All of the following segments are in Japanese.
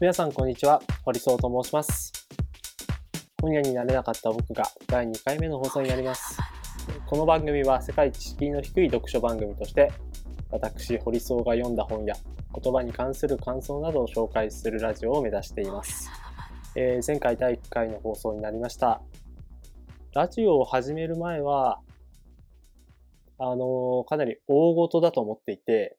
皆さんこんにちは、堀総と申します。本屋になれなかった僕が第2回目の放送になります。この番組は世界知識の低い読書番組として、私、堀総が読んだ本や言葉に関する感想などを紹介するラジオを目指しています。えー前回第1回の放送になりました。ラジオを始める前は、あのーかなり大事だと思っていて、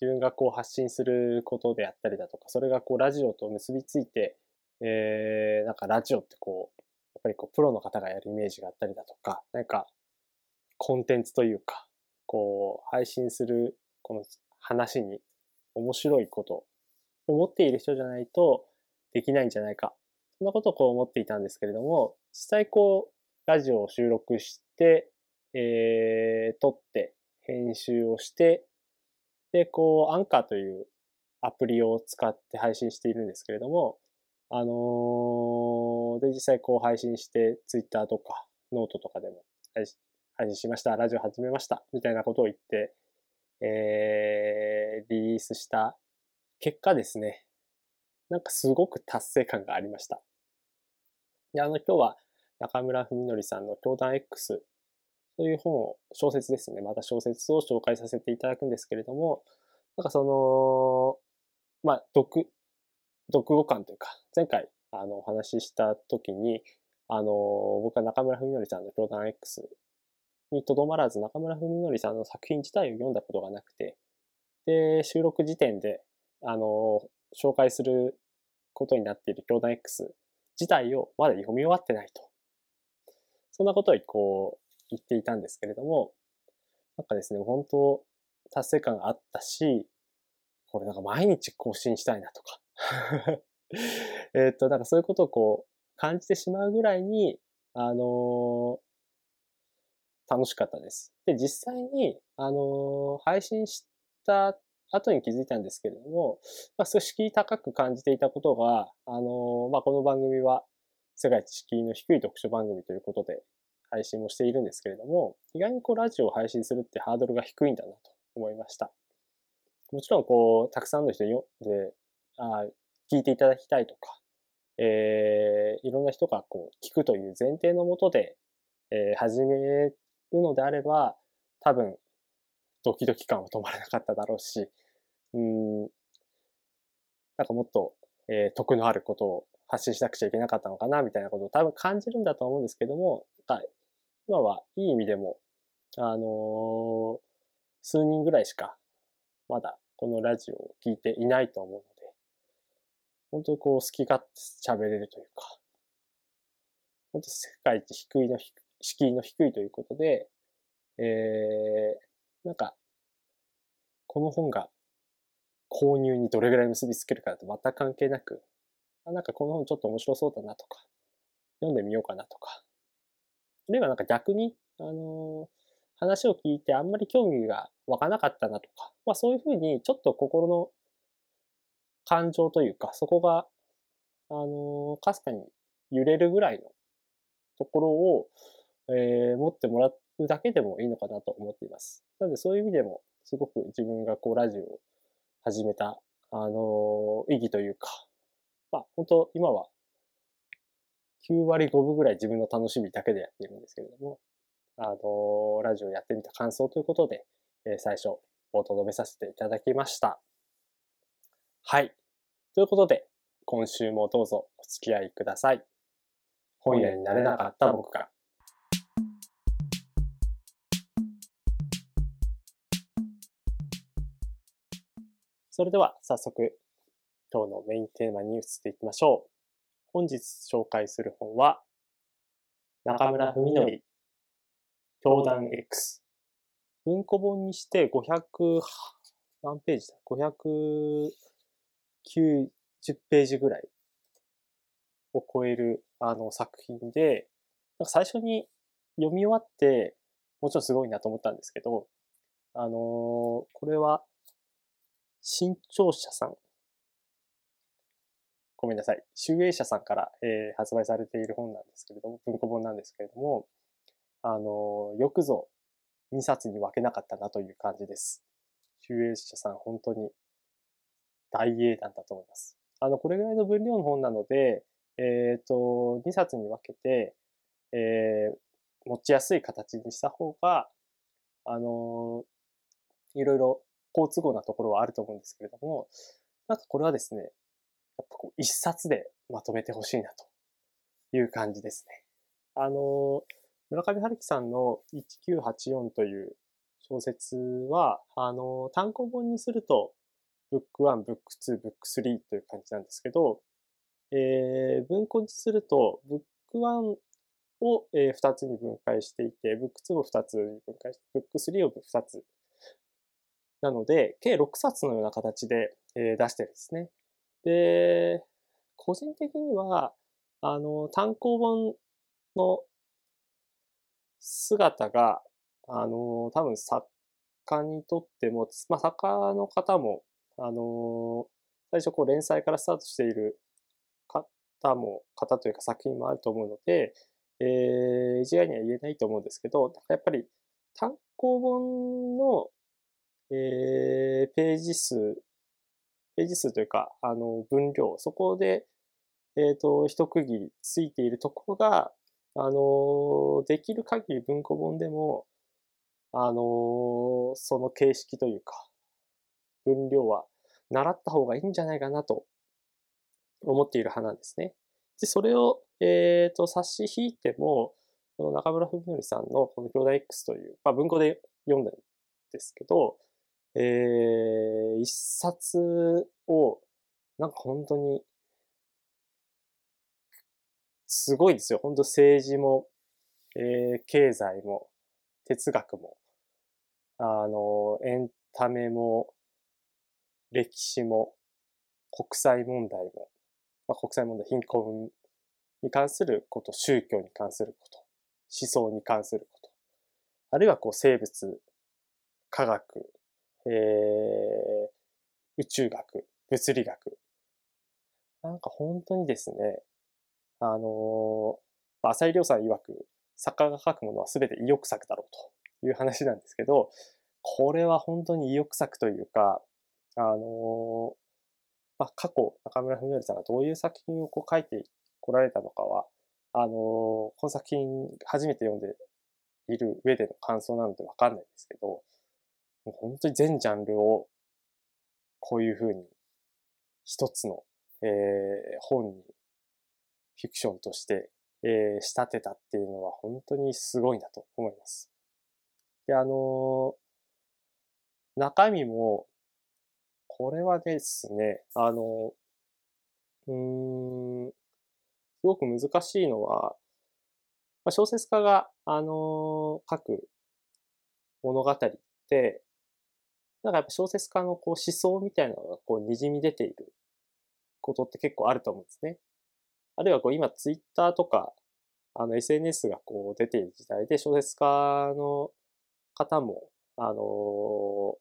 自分がこう発信することであったりだとか、それがこうラジオと結びついて、えー、なんかラジオってこう、やっぱりこうプロの方がやるイメージがあったりだとか、なんかコンテンツというか、こう配信するこの話に面白いこと、思っている人じゃないとできないんじゃないか。そんなことをこう思っていたんですけれども、実際こう、ラジオを収録して、えー、撮って、編集をして、で、こう、アンカーというアプリを使って配信しているんですけれども、あのーで、実際こう配信して、ツイッターとか、ノートとかでも配信配信しました、ラジオ始めました、みたいなことを言って、えー、リリースした結果ですね、なんかすごく達成感がありました。で、あの、今日は中村文則さんの教団 X という本を、小説ですね。また小説を紹介させていただくんですけれども、なんかその、まあ、読、読語感というか、前回、あの、お話しした時に、あの、僕は中村文則さんの教団 X にとどまらず、中村文則さんの作品自体を読んだことがなくて、で、収録時点で、あの、紹介することになっている教団 X 自体をまだ読み終わってないと。そんなことをこう言っていたんですけれども、なんかですね、本当達成感があったし、これなんか毎日更新したいなとか。えっと、なんかそういうことをこう感じてしまうぐらいに、あのー楽しかったです。で、実際に、あのー配信した後に気づいたんですけれども、まあ、少し敷居高く感じていたことが、あのーまあ、この番組は世界知識の低い読書番組ということで配信もしているんですけれども、意外にこうラジオを配信するってハードルが低いんだなと思いました。もちろんこう、たくさんの人によで、あ聞いていただきたいとか、えーいろんな人がこう聞くという前提のもとで、えー始めるのであれば、多分、ドキドキ感は止まらなかっただろうし、うん、なんかもっと、えー得のあることを発信しなくちゃいけなかったのかな、みたいなことを多分感じるんだと思うんですけども、今はいい意味でも、あのー数人ぐらいしか、まだこのラジオを聞いていないと思うので、本当にこう好き勝手喋れるというか、本当世界一低いの、敷居の低いということで、えー、なんか、この本が購入にどれぐらい結びつけるかと全く関係なく、あなんかこの本ちょっと面白そうだなとか、読んでみようかなとか、あるいはなんか逆に、あの話を聞いてあんまり興味が湧かなかったなとか、まあそういうふうにちょっと心の感情というか、そこが、あのかすかに揺れるぐらいのところを、えー持ってもらうだけでもいいのかなと思っています。なのでそういう意味でも、すごく自分がこうラジオを始めた、あのー意義というか、まあ本当今は9割5分ぐらい自分の楽しみだけでやっているんですけれども、あのラジオやってみた感想ということで、えー最初お届けさせていただきました。はい。ということで、今週もどうぞお付き合いください。本屋になれなかった僕が。それでは早速今日のメインテーマに移っていきましょう。本日紹介する本は中村文則教団 X 文庫本にして500何ページだ ?590 ページぐらいを超えるあの作品で、なんか最初に読み終わって、もちろんすごいなと思ったんですけど、あのーこれは、新潮社さん。ごめんなさい。集英社さんから、えー発売されている本なんですけれども、文庫本なんですけれども、あのーよくぞ2冊に分けなかったなという感じです。集英社さん、本当に大英断だと思います。あの、これぐらいの分量の本なので、えっ、ー、と、2冊に分けて、えー、持ちやすい形にした方が、あのー、いろいろ好都合なところはあると思うんですけれども、なんかこれはですね、っぱこう一冊でまとめてほしいなという感じですね。あの、村上春樹さんの1984という小説は、あの、単行本にすると、ブック1、ブック2、ブック3という感じなんですけど、えー、文庫にすると、ブック1を、えー、2つに分解していて、ブック2を2つに分解して、ブック3を2つ。なので、計6冊のような形で、えー、出してるんですね。で、個人的には、あの、単行本の姿が、あの、多分作家にとっても、まあ、作家の方も、あの、最初こう連載からスタートしている方も、方というか作品もあると思うので、えー、一概には言えないと思うんですけど、やっぱり単行本の、えー、ページ数、ページ数というか、あの、分量、そこで、えっ、ー、と、一区切りついているところが、あの、できる限り文庫本でも、あの、その形式というか、分量は習った方がいいんじゃないかなと思っている派なんですね。で、それを、えっ、ー、と、差し引いても、この中村文則さんのこの兄弟 X という、まあ文庫で読んだんですけど、えー、一冊を、なんか本当に、すごいですよ。本当政治も、えー、経済も、哲学も、あの、エンタメも、歴史も、国際問題も、まあ、国際問題、貧困に関すること、宗教に関すること、思想に関すること、あるいはこう生物、科学、えー、宇宙学、物理学。なんか本当にですね、あのー、浅井亮さん曰く、作家が書くものは全て意欲作だろうという話なんですけど、これは本当に意欲作というか、あのー、まあ、過去、中村文則さんがどういう作品をこう書いてこられたのかは、あのー、この作品初めて読んでいる上での感想なのでわかんないんですけど、もう本当に全ジャンルをこういうふうに一つの、えー、本にフィクションとして、えー、仕立てたっていうのは本当にすごいなと思います。で、あのー、中身も、これはですね、あのー、うん、すごく難しいのは、まあ、小説家が、あの書く物語って、なんかやっぱ小説家のこう思想みたいなのがこう滲み出ていることって結構あると思うんですね。あるいはこう今ツイッターとか、あの SNS がこう出ている時代で小説家の方も、あの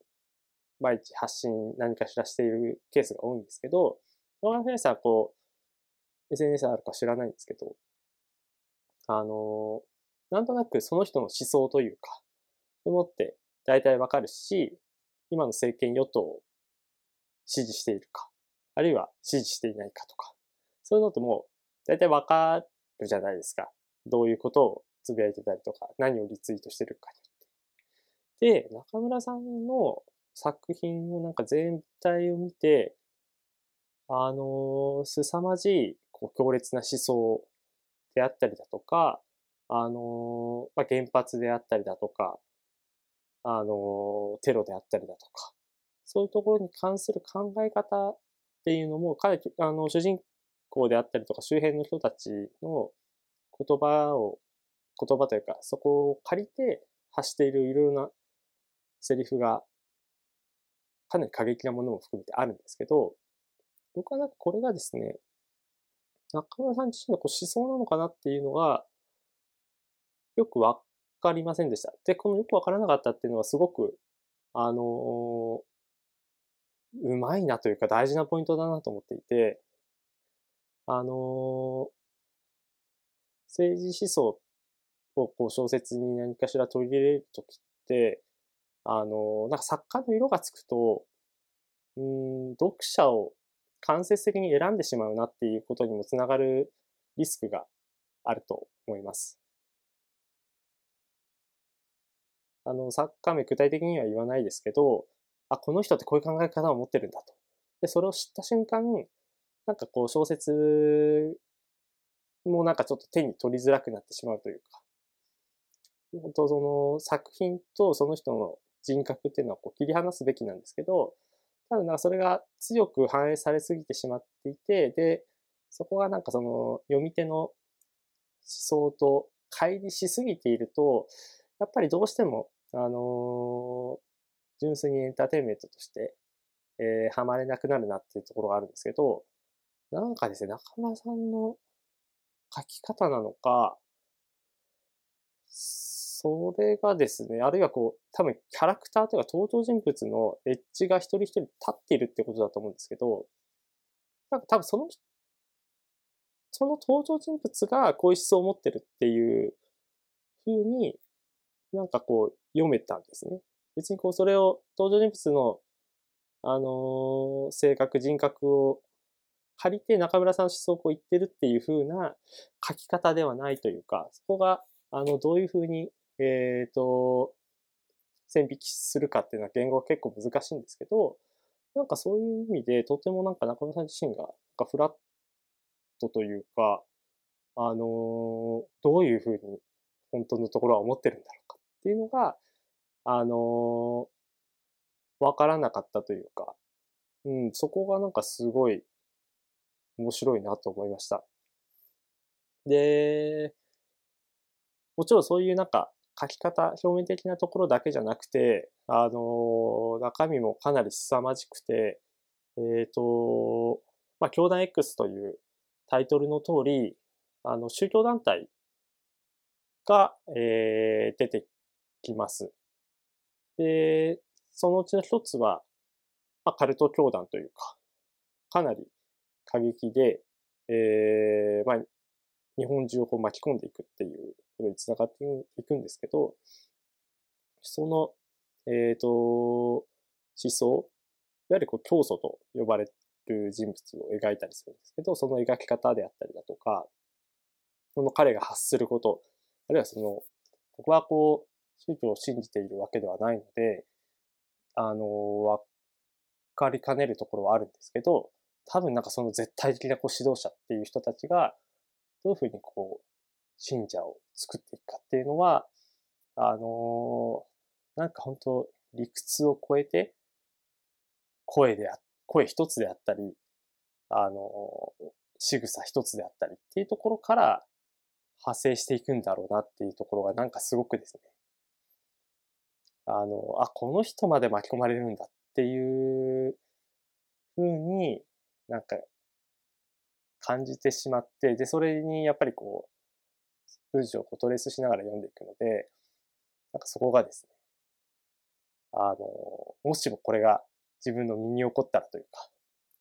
毎日発信何かしらしているケースが多いんですけど、野村先生はこう、SNS あるか知らないんですけど、あのなんとなくその人の思想というか、思って大体わかるし、今の政権与党を支持しているか、あるいは支持していないかとか、そういうのってもう大体わかるじゃないですか。どういうことをつぶやいてたりとか、何をリツイートしてるかによって。で、中村さんの作品のなんか全体を見て、あのー、凄まじいこう強烈な思想であったりだとか、あのー、まあ、原発であったりだとか、あの、テロであったりだとか、そういうところに関する考え方っていうのも、か、あの、主人公であったりとか周辺の人たちの言葉を、言葉というか、そこを借りて発しているいろいろなセリフが、かなり過激なものも含めてあるんですけど、僕はなんかこれがですね、中村さん自身のこう思想なのかなっていうのが、よくわかりませんでした。で、このよくわからなかったっていうのはすごく、あのー、うまいなというか大事なポイントだなと思っていて、あの政治思想をこう小説に何かしら取り入れるときって、あのなんか作家の色がつくと、うん、読者を間接的に選んでしまうなっていうことにもつながるリスクがあると思います。あの、サッカー名具体的には言わないですけど、あ、この人ってこういう考え方を持ってるんだと。で、それを知った瞬間、なんかこう小説もなんかちょっと手に取りづらくなってしまうというか、本当その作品とその人の人格っていうのはこう切り離すべきなんですけど、多分なんかそれが強く反映されすぎてしまっていて、で、そこがなんかその読み手の思想と乖離しすぎていると、やっぱりどうしても、あのー、純粋にエンターテインメントとして、えー、ハマれなくなるなっていうところがあるんですけど、なんかですね、中村さんの書き方なのか、それがですね、あるいはこう、多分キャラクターというか登場人物のエッジが一人一人立っているってことだと思うんですけど、なんか多分その、その登場人物がこういう思想を持ってるっていう風になんかこう読めたんですね。別にこうそれを登場人物のあのー、性格、人格を借りて中村さんの思想をこう言ってるっていう風な書き方ではないというか、そこが、あの、どういう風にえっ、ー、と、線引きするかっていうのは言語は結構難しいんですけど、なんかそういう意味で、とてもなんか中村さん自身が、なんフラットというか、あのー、どういうふうに本当のところは思ってるんだろうかっていうのが、あのー、わからなかったというか、うん、そこがなんかすごい面白いなと思いました。で、もちろんそういうなんか書き方、表面的なところだけじゃなくて、あの、中身もかなり凄まじくて、えっ、ー、と、まあ、教団 X というタイトルの通り、あの、宗教団体が、えー、出てきます。で、そのうちの一つは、まあ、カルト教団というか、かなり過激で、えー、まあ、日本中を巻き込んでいくっていうことにつながっていくんですけど、その、えっ、ー、と、思想、いわゆるこう教祖と呼ばれる人物を描いたりするんですけど、その描き方であったりだとか、その彼が発すること、あるいはその、僕はこう、宗教を信じているわけではないので、あの、わかりかねるところはあるんですけど、多分なんかその絶対的なこう指導者っていう人たちが、どういうふうにこう、信者を作っていくかっていうのは、あの、なんか本当理屈を超えて、声であ、声一つであったり、あの、仕草一つであったりっていうところから派生していくんだろうなっていうところがなんかすごくですね、あの、あ、この人まで巻き込まれるんだっていうふうになんか感じてしまって、で、それにやっぱりこう、文章をこうトレースしながら読んでいくので、なんかそこがですね、あの、もしもこれが自分の身に起こったらというか、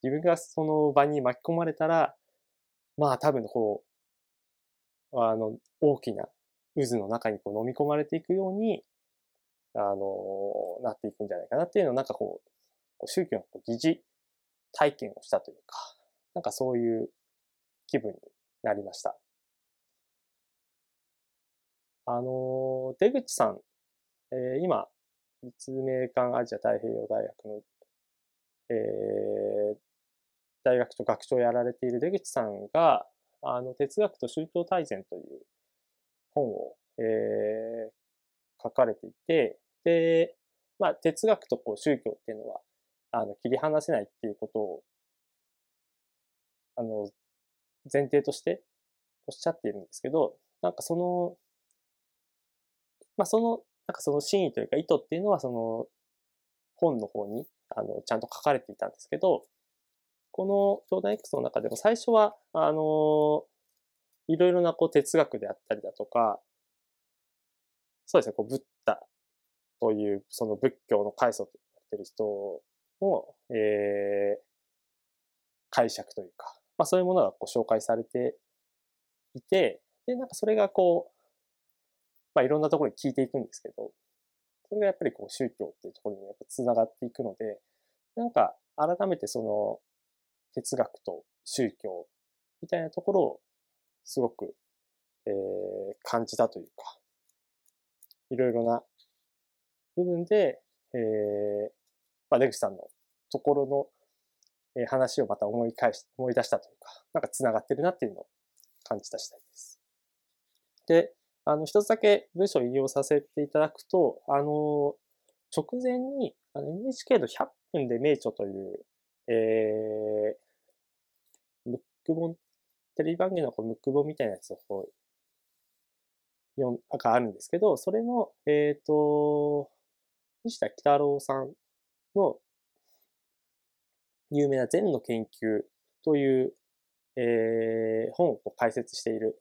自分がその場に巻き込まれたら、まあ多分こう、あの、大きな渦の中にこう飲み込まれていくように、あの、なっていくんじゃないかなっていうのをなんかこう、宗教の疑似体験をしたというか、なんかそういう気分になりました。あの、出口さん、えー、今、立命館アジア太平洋大学の、えー、大学と学長をやられている出口さんが、あの、哲学と宗教大全という本を、えー、書かれていて、で、まあ、哲学とこう宗教っていうのは、あの、切り離せないっていうことを、あの、前提としておっしゃっているんですけど、なんかそのまあ、その、なんかその真意というか意図っていうのは、その、本の方に、あの、ちゃんと書かれていたんですけど、この兄弟 X の中でも最初は、あの、いろいろなこう哲学であったりだとか、そうですね、こう、ブッダという、その仏教の開祖と言われてる人の、えー、解釈というか、まあそういうものがこう紹介されていて、で、なんかそれがこう、まあいろんなところに聞いていくんですけど、それがやっぱりこう宗教っていうところにやっぱ繋がっていくので、なんか改めてその、哲学と宗教みたいなところをすごく、えー、感じたというか、いろいろな部分で、えー、まあ、出口さんのところの、え、話をまた思い返し、思い出したというか、なんか繋がってるなっていうのを感じた次第です。で、あの、一つだけ文章を引用させていただくと、あの、直前に、あの NHK の100分で名著という、えー、ムック本、テレビ番組のこうムック本みたいなやつをこう、読ん、があるんですけど、それの、えっ、ー、と、西田喜太郎さんの有名な禅の研究という、えー、本を解説している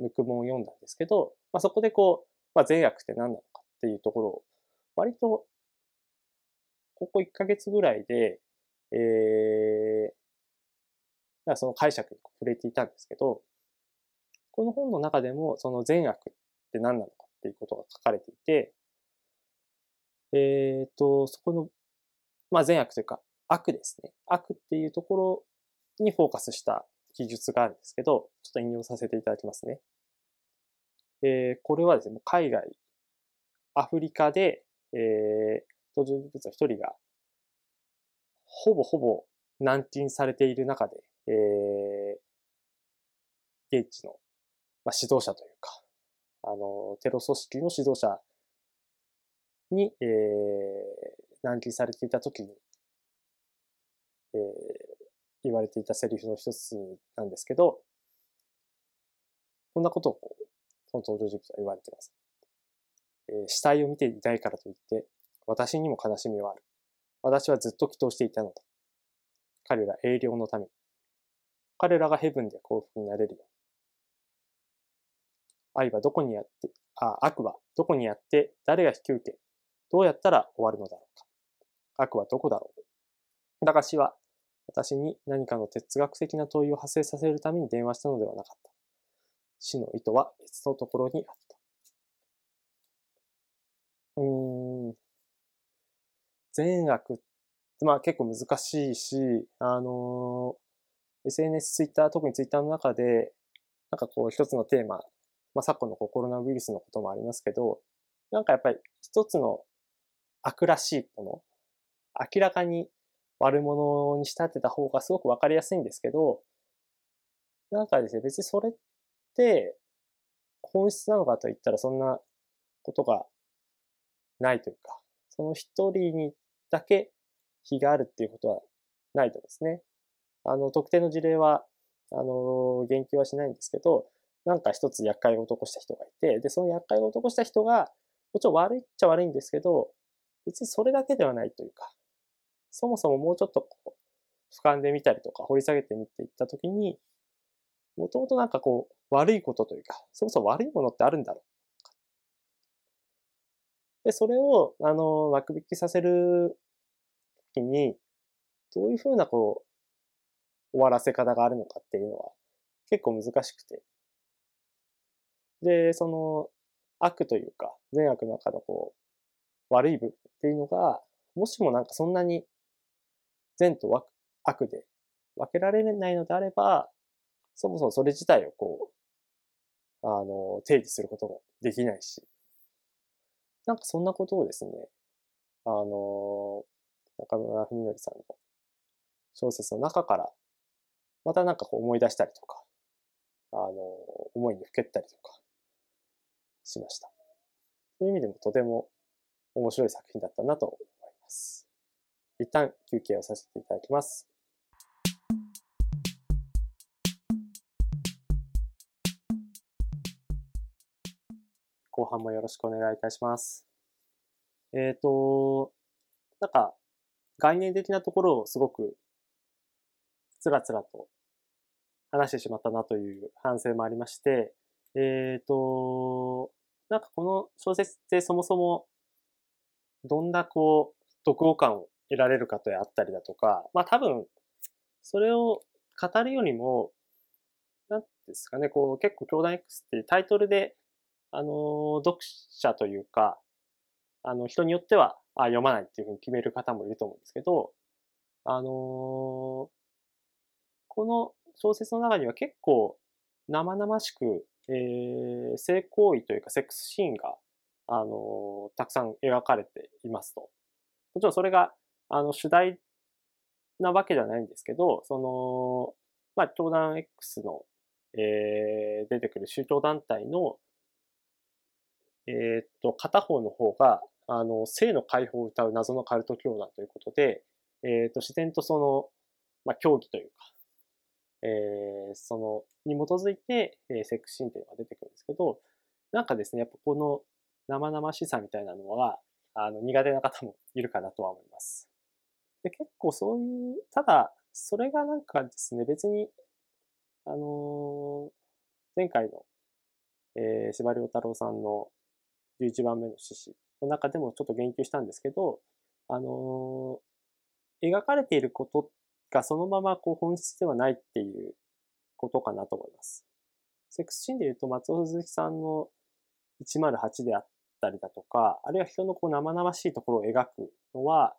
ムク本を読んだんですけど、まあ、そこでこう、まあ、善悪って何なのかっていうところを、割と、ここ1ヶ月ぐらいで、えー、その解釈に触れていたんですけど、この本の中でも、その善悪って何なのかっていうことが書かれていて、えっ、ー、と、そこの、まあ善悪というか、悪ですね。悪っていうところにフォーカスした記述があるんですけど、ちょっと引用させていただきますね。えー、これはですね、海外、アフリカで、えー、登場人物の一人が、ほぼほぼ軟禁されている中で、えー、現地の、まあ、指導者というか、あの、テロ組織の指導者に、えー、軟禁されていた時に、えー、言われていたセリフの一つなんですけど、こんなことをこう、その登場人物は言われています。えー、死体を見ていないからといって、私にも悲しみはある。私はずっと祈祷していたのだ。彼ら栄養のために。彼らがヘブンで幸福になれるよ。愛はどこにあって、あ、悪はどこにあって、誰が引き受け、どうやったら終わるのだろうか。悪はどこだろう。だが死は、私に何かの哲学的な問いを発生させるために電話したのではなかった。死の意図は別のところにあった。うーん。善悪ってまあ結構難しいし、あのー、SNS、ツイッター、特にツイッターの中で、なんかこう一つのテーマ、まあ昨今のコロナウイルスのこともありますけど、なんかやっぱり一つの悪らしいもの、明らかに悪者に仕立てた方がすごくわかりやすいんですけど、なんかですね、別にそれって、本質なのかと言ったらそんなことがないというか、その一人にだけ非があるっていうことはないと思うんですね。あの、特定の事例は、あの、言及はしないんですけど、なんか一つ厄介を起こした人がいて、で、その厄介を起こした人が、もちろん悪いっちゃ悪いんですけど、別にそれだけではないというか、そもそももうちょっとこう、俯瞰で見たりとか掘り下げてみていったときに、もともとなんかこう、悪いことというか、そもそも悪いものってあるんだろう。で、それを、あの、枠引きさせるときに、どういうふうなこう、終わらせ方があるのかっていうのは結構難しくて。で、その、悪というか、善悪の中のこう、悪い部分っていうのが、もしもなんかそんなに善と悪で分けられないのであれば、そもそもそれ自体をこう、あの、定義することもできないし、なんかそんなことをですね、あの、中村文則さんの小説の中から、またなんかこう思い出したりとか、あの、思いにふけったりとかしました。そういう意味でもとても面白い作品だったなと思います。一旦休憩をさせていただきます。後半もよろしくお願いいたします。えっ、ー、と、なんか、概念的なところをすごく、つらつらと話してしまったなという反省もありまして、えっ、ー、と、なんかこの小説ってそもそも、どんなこう、読後感を得られるかとあったりだとか、まあ多分、それを語るよりも、なんですかね、こう結構教団 X ってタイトルで、あの、読者というか、あの、人によっては、あ、読まないっていうふうに決める方もいると思うんですけど、あのこの小説の中には結構生々しく、えー、性行為というかセックスシーンが、あのたくさん描かれていますと。もちろんそれが、あの、主題なわけじゃないんですけど、その、まあ、教団 X の、えー、出てくる宗教団体の、えー、っと、片方の方が、あの、性の解放を歌う謎のカルト教団ということで、えー、っと、自然とその、まあ、競技というか、えー、その、に基づいて、えー、セックスシーンというのが出てくるんですけど、なんかですね、やっぱこの生々しさみたいなのは、あの、苦手な方もいるかなとは思います。で、結構そういう、ただ、それがなんかですね、別に、あのー、前回の、えー、司馬太郎さんの11番目の獅子の中でもちょっと言及したんですけど、あのー、描かれていることがそのままこう本質ではないっていうことかなと思います。セックスシーンで言うと松尾鈴木さんの108であったりだとか、あるいは人のこう生々しいところを描くのは、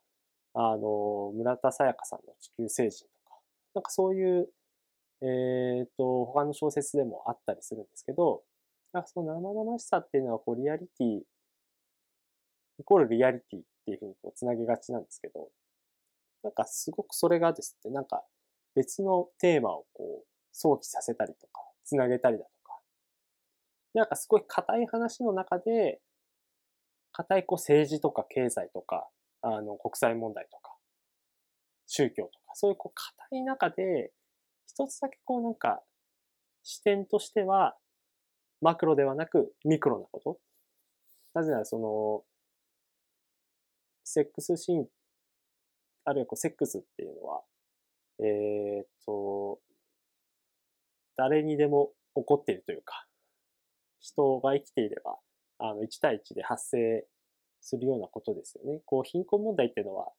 あの、村田沙耶香さんの地球星人とか、なんかそういう、えっ、ー、と、他の小説でもあったりするんですけど、なんかその生々しさっていうのは、こう、リアリティ、イコールリアリティっていうふうにこう、つなげがちなんですけど、なんかすごくそれがですね、なんか別のテーマをこう、想起させたりとか、つなげたりだとか、なんかすごい硬い話の中で、硬いこう政治とか経済とか、あの、国際問題とか、宗教とか、そういうこう硬い中で、一つだけこうなんか、視点としては、マクロではなくミクロなこと。なぜならその、セックスシーン、あるいはこうセックスっていうのは、えー、っと、誰にでも起こっているというか、人が生きていれば、あの、1対1で発生するようなことですよね。こう、貧困問題っていうのは、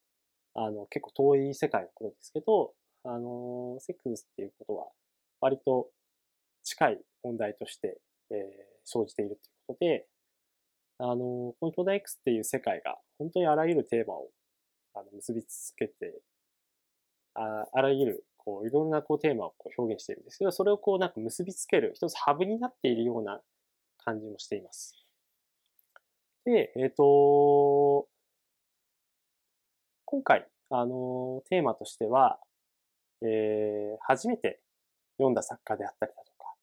あの、結構遠い世界のことですけど、あの、セックスっていうことは、割と近い問題として、えー、生じているということで、あの、この巨大 X っていう世界が、本当にあらゆるテーマを、あの、結びつけて、ああらゆる、こう、いろんなこうテーマをこう表現しているんですけど、それをこうなんか結びつける、一つハブになっているような感じもしています。で、えっ、ー、と、今回、あの、テーマとしては、えー、初めて読んだ作家であったりだとか、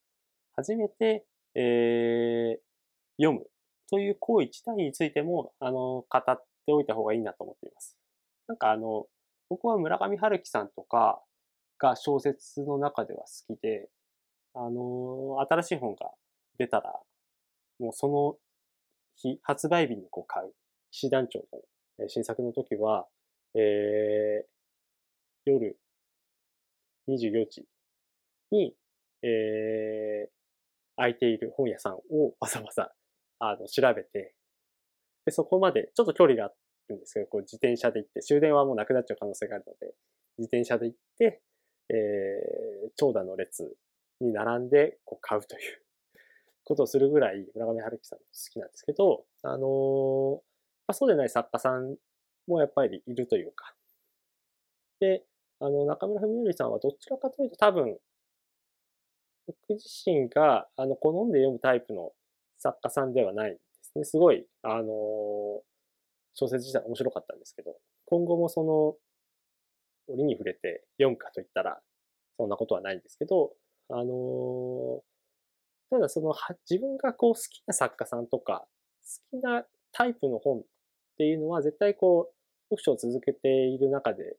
初めて、えー、読むという行為自体についても、あの、語っておいた方がいいなと思っています。なんかあの、僕は村上春樹さんとかが小説の中では好きで、あの、新しい本が出たら、もうその日、発売日にこう買う。騎士団長の新作の時は、えー、夜24時に、えー、空いている本屋さんをわざわざ、あの、調べて、で、そこまで、ちょっと距離があるんですけど、こう自転車で行って、終電はもうなくなっちゃう可能性があるので、自転車で行って、えー、長蛇の列に並んで、こう買うということをするぐらい村上春樹さん好きなんですけど、あのー、ま、そうでない作家さんもやっぱりいるというか。で、あの、中村文則さんはどちらかというと多分、僕自身が、あの、好んで読むタイプの作家さんではないんですね。すごい、あのー、小説自体面白かったんですけど、今後もその、折に触れて読むかといったら、そんなことはないんですけど、あのー、ただその自分がこう好きな作家さんとか、好きなタイプの本っていうのは絶対こう、読書を続けている中で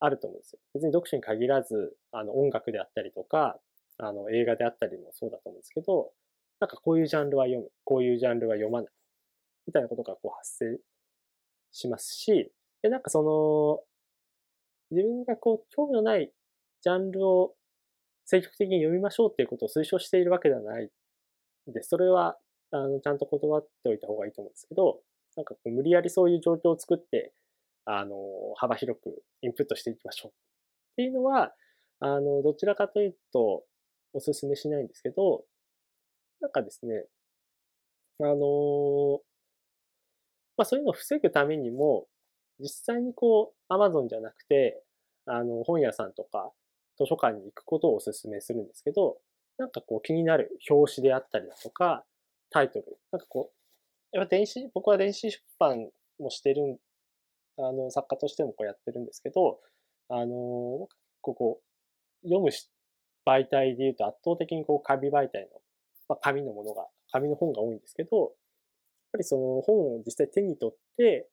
あると思うんですよ。別に読書に限らず、あの音楽であったりとか、あの映画であったりもそうだと思うんですけど、なんかこういうジャンルは読む、こういうジャンルは読まない、みたいなことがこう発生しますし、で、なんかその、自分がこう興味のないジャンルを積極的に読みましょうっていうことを推奨しているわけではないで、それは、あの、ちゃんと断っておいた方がいいと思うんですけど、なんかこう無理やりそういう状況を作って、あの、幅広くインプットしていきましょうっていうのは、あの、どちらかというと、お勧めしないんですけど、なんかですね、あのまあそういうのを防ぐためにも、実際にこう、アマゾンじゃなくて、あの、本屋さんとか、図書館に行くことをお勧めするんですけど、なんかこう気になる表紙であったりだとか、タイトル。なんかこう、やっぱ電子、僕は電子出版もしてる、あの、作家としてもこうやってるんですけど、あの、ここ、読む媒体で言うと圧倒的にこう紙媒体の、まあ、紙のものが、紙の本が多いんですけど、やっぱりその本を実際手に取って、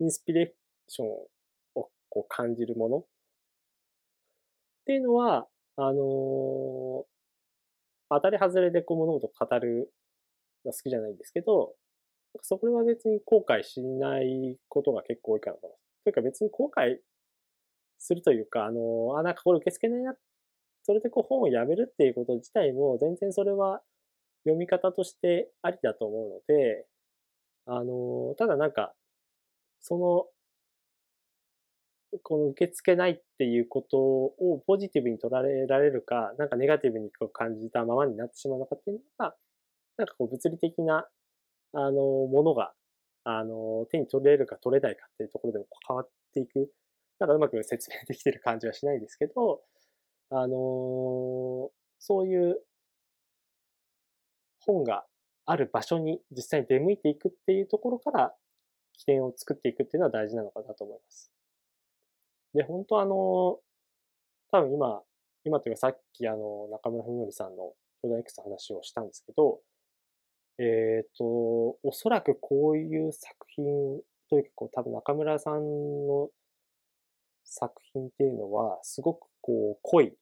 インスピレーションをこう感じるものっていうのは、あのー、当たり外れでこう物事を語るのは好きじゃないんですけど、それは別に後悔しないことが結構多いかなと思います。というか別に後悔するというか、あの、あ、なんかこれ受け付けないな。それでこう本をやめるっていうこと自体も全然それは読み方としてありだと思うので、あの、ただなんか、そのこの受け付けないっていうことをポジティブに取られられるか、なんかネガティブに感じたままになってしまうのかっていうのが、なんかこう物理的な、あの、ものが、あの、手に取れるか取れないかっていうところでも変わっていく。なんかうまく説明できてる感じはしないですけど、あのそういう本がある場所に実際に出向いていくっていうところから起点を作っていくっていうのは大事なのかなと思います。で、本当あの、多分今、今というかさっきあの、中村文則さんの兄弟 X の話をしたんですけど、えっ、ー、と、おそらくこういう作品というか、こう多分中村さんの作品っていうのは、すごくこう濃い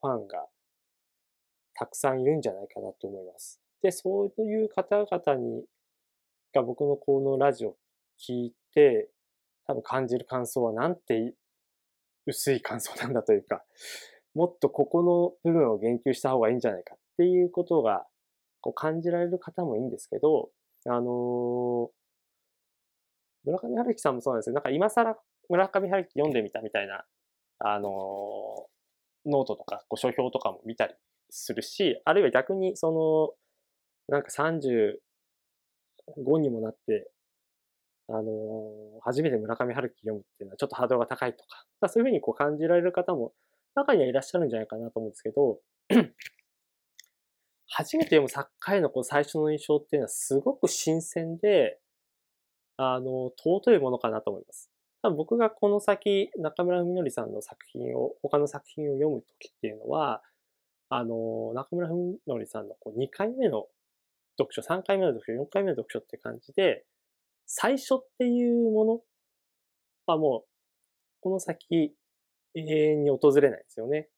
ファンがたくさんいるんじゃないかなと思います。で、そういう方々に、が僕のこのラジオ聞いて、多分感じる感想はなんて薄い感想なんだというか、もっとここの部分を言及した方がいいんじゃないかっていうことがこう感じられる方もいいんですけど、あのー、村上春樹さんもそうなんですよ。なんか今更村上春樹読んでみたみたいな、あのー、ノートとか、こう書評とかも見たりするし、あるいは逆にその、なんか35にもなって、あのー、初めて村上春樹読むっていうのはちょっとハードルが高いとか、そういうふうにこう感じられる方も中にはいらっしゃるんじゃないかなと思うんですけど、初めて読む作家へのこう最初の印象っていうのはすごく新鮮で、あの、尊いものかなと思います。僕がこの先、中村文則さんの作品を、他の作品を読むときっていうのは、あの、中村文則さんのこう2回目の読書、3回目の読書、4回目の読書って感じで、最初っていうものはもう、この先、永遠に訪れないですよね。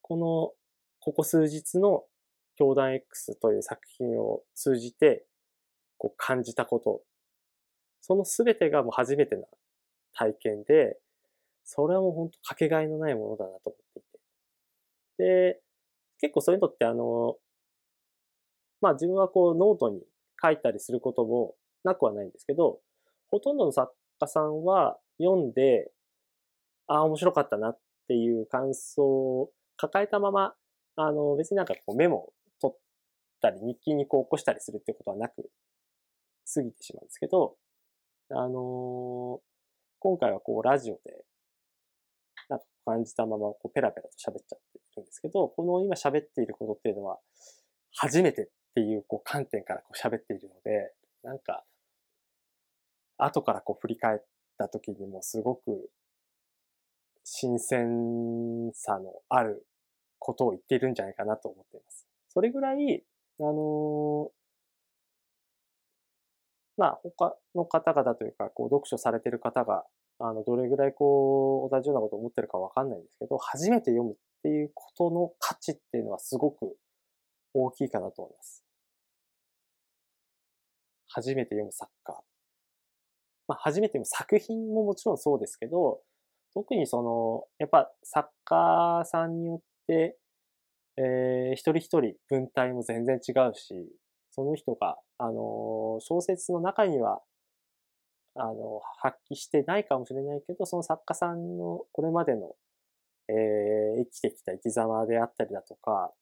この、ここ数日の教団 X という作品を通じて、こう感じたこと、そのすべてがもう初めてな体験で、それはもう本当かけがえのないものだなと思っていて。で、結構そういうのってあの、まあ自分はこうノートに書いたりすることもなくはないんですけど、ほとんどの作家さんは読んで、ああ、面白かったなっていう感想を抱えたまま、あの、別になんかこうメモを取ったり、日記にこう起こしたりするってことはなく、過ぎてしまうんですけど、あのー、今回はこうラジオで、なんか感じたままこうペラペラと喋っちゃってるんですけど、この今喋っていることっていうのは、初めてっていうこう観点からこう喋っているので、なんか、後からこう振り返った時にもすごく新鮮さのあることを言っているんじゃないかなと思っています。それぐらい、あの、まあ他の方々というか、こう読書されている方が、あの、どれぐらいこう、同じようなことを思ってるかわかんないんですけど、初めて読むっていうことの価値っていうのはすごく大きいかなと思います。初めて読む作家。まあ、初めて読む作品ももちろんそうですけど、特にその、やっぱ作家さんによって、えー、一人一人文体も全然違うし、その人が、あの、小説の中には、あの、発揮してないかもしれないけど、その作家さんのこれまでの、えー、生きてきた生き様であったりだとか、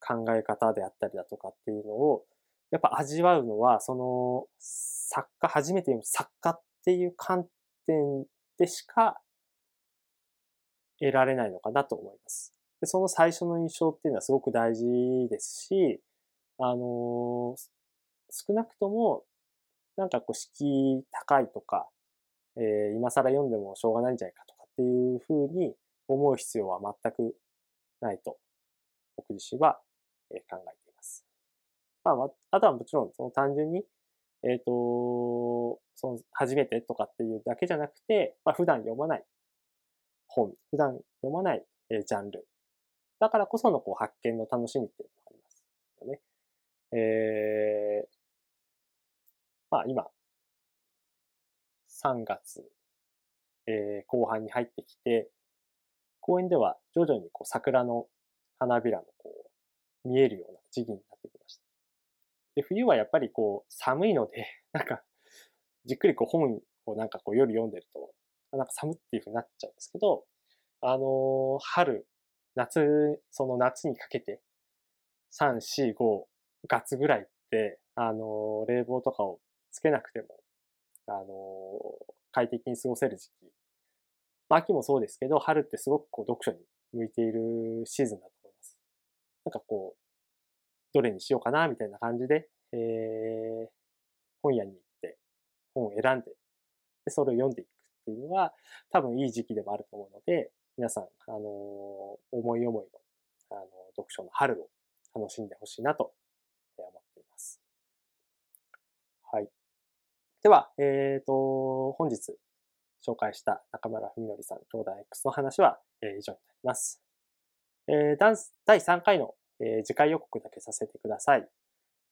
考え方であったりだとかっていうのを、やっぱ味わうのは、その、作家、初めて読む作家っていう観点でしか得られないのかなと思います。でその最初の印象っていうのはすごく大事ですし、あの、少なくとも、なんかこう、敷居高いとか、えー、今更読んでもしょうがないんじゃないかとかっていうふうに思う必要は全くないと、僕自身は、考えています。まあ、あとはもちろん、その単純に、えっ、ー、と、その、初めてとかっていうだけじゃなくて、まあ、普段読まない本、普段読まない、えー、ジャンル。だからこそのこう発見の楽しみっていうのがありますよね。えー、まあ今、3月、えー、後半に入ってきて、公園では徐々にこう桜の花びらもこう見えるような時期になってきました。で、冬はやっぱりこう寒いので、なんか、じっくりこう本をなんかこう夜読んでると、なんか寒っていう風になっちゃうんですけど、あのー、春、夏、その夏にかけて、3、4、5月ぐらいって、あのー、冷房とかをつけなくても、あのー、快適に過ごせる時期。まあ、秋もそうですけど、春ってすごくこう読書に向いているシーズンだと思います。なんかこう、どれにしようかな、みたいな感じで、えー、本屋に行って本を選んで、でそれを読んでいくっていうのは多分いい時期でもあると思うので、皆さん、あのー、思い思いの、あの、読書の春を楽しんでほしいなと思っています。はい。では、えっ、ー、と、本日紹介した中村文則さん、兄弟 X の話は、えー、以上になります。えー、第3回の、えー、次回予告だけさせてください。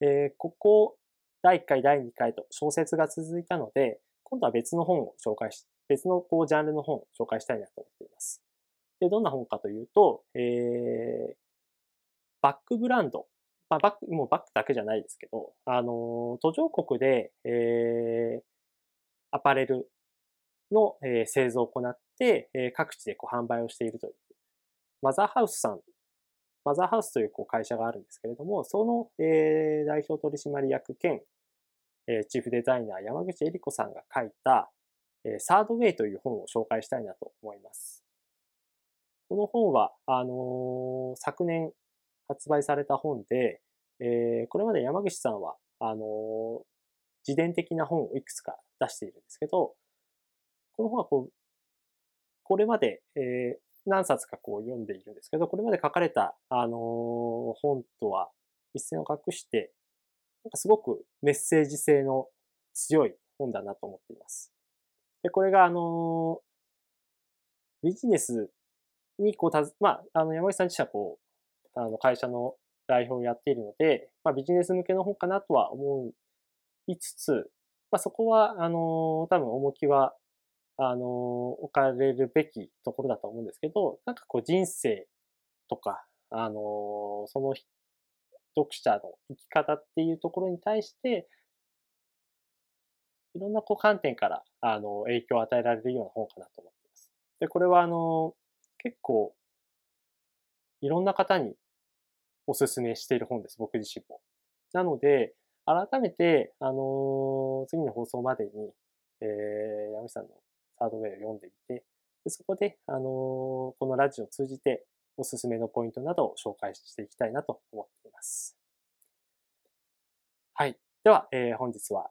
えー、ここ、第1回、第2回と小説が続いたので、今度は別の本を紹介し、別のこうジャンルの本を紹介したいなと思っています。で、どんな本かというと、えー、バックブランド。まあ、バック、もうバックだけじゃないですけど、あの、途上国で、えー、アパレルの、えー、製造を行って、えー、各地でこう販売をしているという、マザーハウスさん、マザーハウスというこう会社があるんですけれども、その、えー、代表取締役兼、えー、チーフデザイナー山口恵里子さんが書いた、えー、サードウェイという本を紹介したいなと思います。この本は、あのー、昨年発売された本で、えー、これまで山口さんは、あの、自伝的な本をいくつか出しているんですけど、この本はこう、これまで、え、何冊かこう読んでいるんですけど、これまで書かれた、あの、本とは一線を画して、なんかすごくメッセージ性の強い本だなと思っています。で、これがあの、ビジネスにこうたず、まあ、あの、山口さん自身はこう、あの、会社の代表をやっているので、まあ、ビジネス向けの本かなとは思いつつ、まあ、そこは、あの、多分重きは、あの、置かれるべきところだと思うんですけど、なんかこう人生とか、あの、その読者の生き方っていうところに対して、いろんなこう観点から、あの、影響を与えられるような本かなと思っています。で、これはあの、結構、いろんな方におすすめしている本です、僕自身も。なので、改めて、あの、次の放送までに、えー、山口さんのハードウェイを読んでみて、でそこで、あのー、このラジオを通じて、おすすめのポイントなどを紹介していきたいなと思っています。はい。では、えー、本日は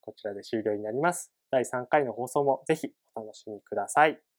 こちらで終了になります。第3回の放送もぜひお楽しみください。